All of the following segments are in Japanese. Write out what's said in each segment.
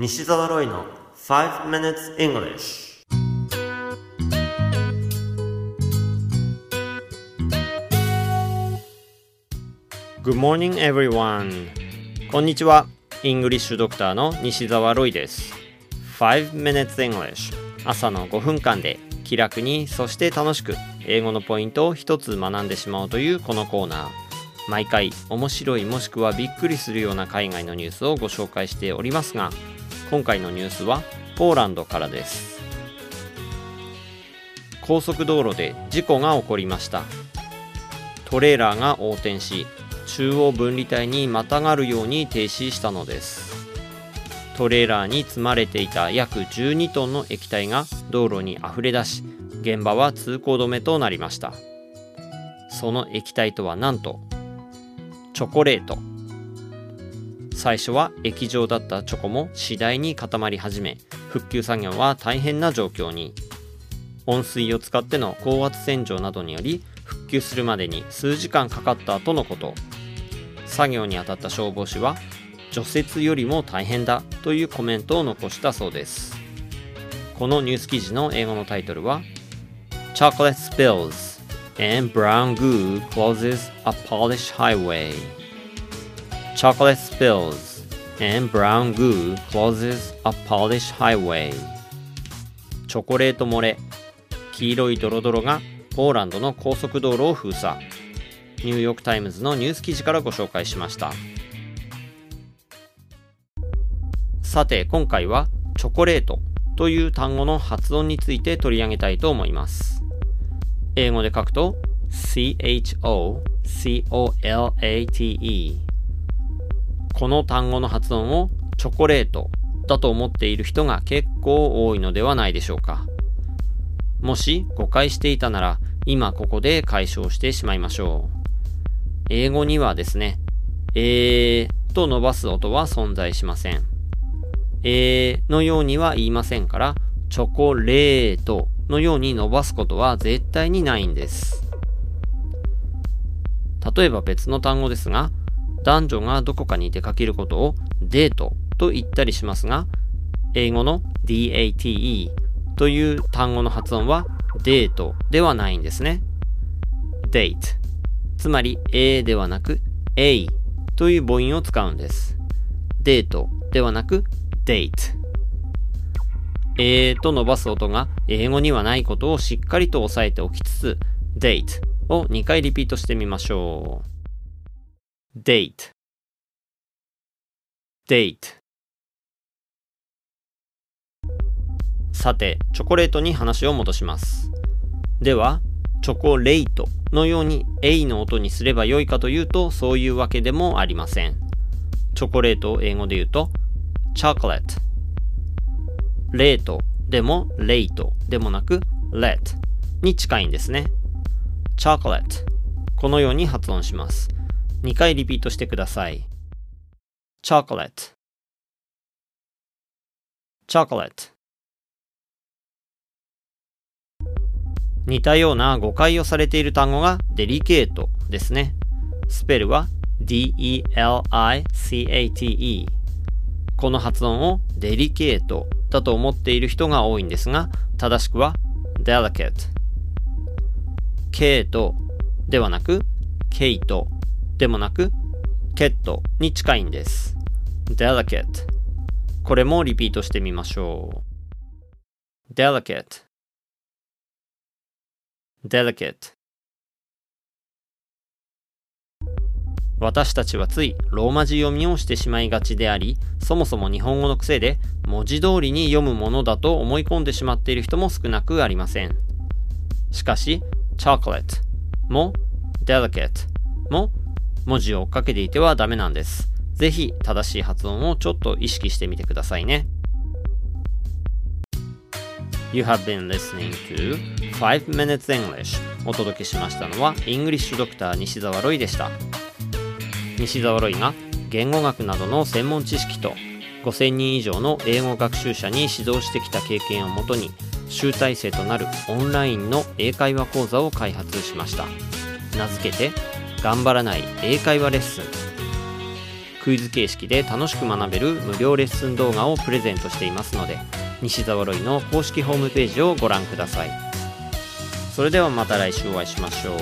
西澤ロイの5 minutes English Good morning everyone. こんにちは。イングリッシュドクターの西澤ロイです。5 minutes English 朝の5分間で気楽にそして楽しく英語のポイントを一つ学んでしまうというこのコーナー。毎回面白いもしくはびっくりするような海外のニュースをご紹介しておりますが今回のニュースはポーランドからです。高速道路で事故が起こりました。トレーラーが横転し中央分離帯にまたがるように停止したのです。トレーラーに積まれていた約12トンの液体が道路にあふれ出し現場は通行止めとなりました。その液体とはなんとチョコレート。最初は液状だったチョコも次第に固まり始め復旧作業は大変な状況に。温水を使っての高圧洗浄などにより復旧するまでに数時間かかったとのこと。作業に当たった消防士は除雪よりも大変だというコメントを残したそうです。このニュース記事の英語のタイトルは Chocolate spills and brown goo closes a Polish highway Chocolate spills and brown goo closes a Polish highway. チョコレート漏れ黄色いドロドロがポーランドの高速道路を封鎖。ニューヨークタイムズのニュース記事からご紹介しました。さて今回はチョコレートという単語の発音について取り上げたいと思います。英語で書くと CHOCOLATE この単語の発音をチョコレートだと思っている人が結構多いのではないでしょうかもし誤解していたなら今ここで解消してしまいましょう英語にはですね、えーと伸ばす音は存在しません。えーのようには言いませんから、チョコレートのように伸ばすことは絶対にないんです。例えば別の単語ですが、男女がどこかに出かけることをデートと言ったりしますが、英語の DATE という単語の発音はデートではないんですね。date つまり A ではなく A という母音を使うんです。デートではなく date。A と伸ばす音が英語にはないことをしっかりと押さえておきつつ date を2回リピートしてみましょう。Date date さて、チョコレートに話を戻します。では、チョコレートのように A の音にすればよいかというとそういうわけでもありません。チョコレートを英語で言うと chocolate レートでもレイトでもなく let に近いんですね。chocolate このように発音します。2回リピートしてください。chocolate chocolate 似たような誤解をされている単語がデリケートですね。スペルは D-E-L-I-C-A-T-E。この発音をデリケートだと思っている人が多いんですが、正しくは delicate。ケートではなく、ケイトでもなく、ケットに近いんです。delicate。これもリピートしてみましょう。delicate delicate 私たちはついローマ字読みをしてしまいがちであり、そもそも日本語の癖で文字通りに読むものだと思い込んでしまっている人も少なくありません。しかし、chocolate も delicate も文字を追っかけていてはダメなんです。ぜひ正しい発音をちょっと意識してみてくださいね。You have been listening to 5 Minutes English お届けしましたのはイングリッシュドクター西澤ロイでした西澤ロイが言語学などの専門知識と5000人以上の英語学習者に指導してきた経験をもとに集大成となるオンラインの英会話講座を開発しました名付けて頑張らない英会話レッスンクイズ形式で楽しく学べる無料レッスン動画をプレゼントしていますので西澤ロイの公式ホームページをご覧くださいそれではまた来週お会いしましょう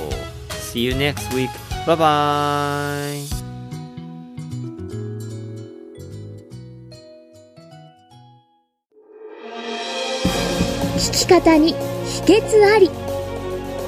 See you next week. Bye bye. 聞き方に秘訣あり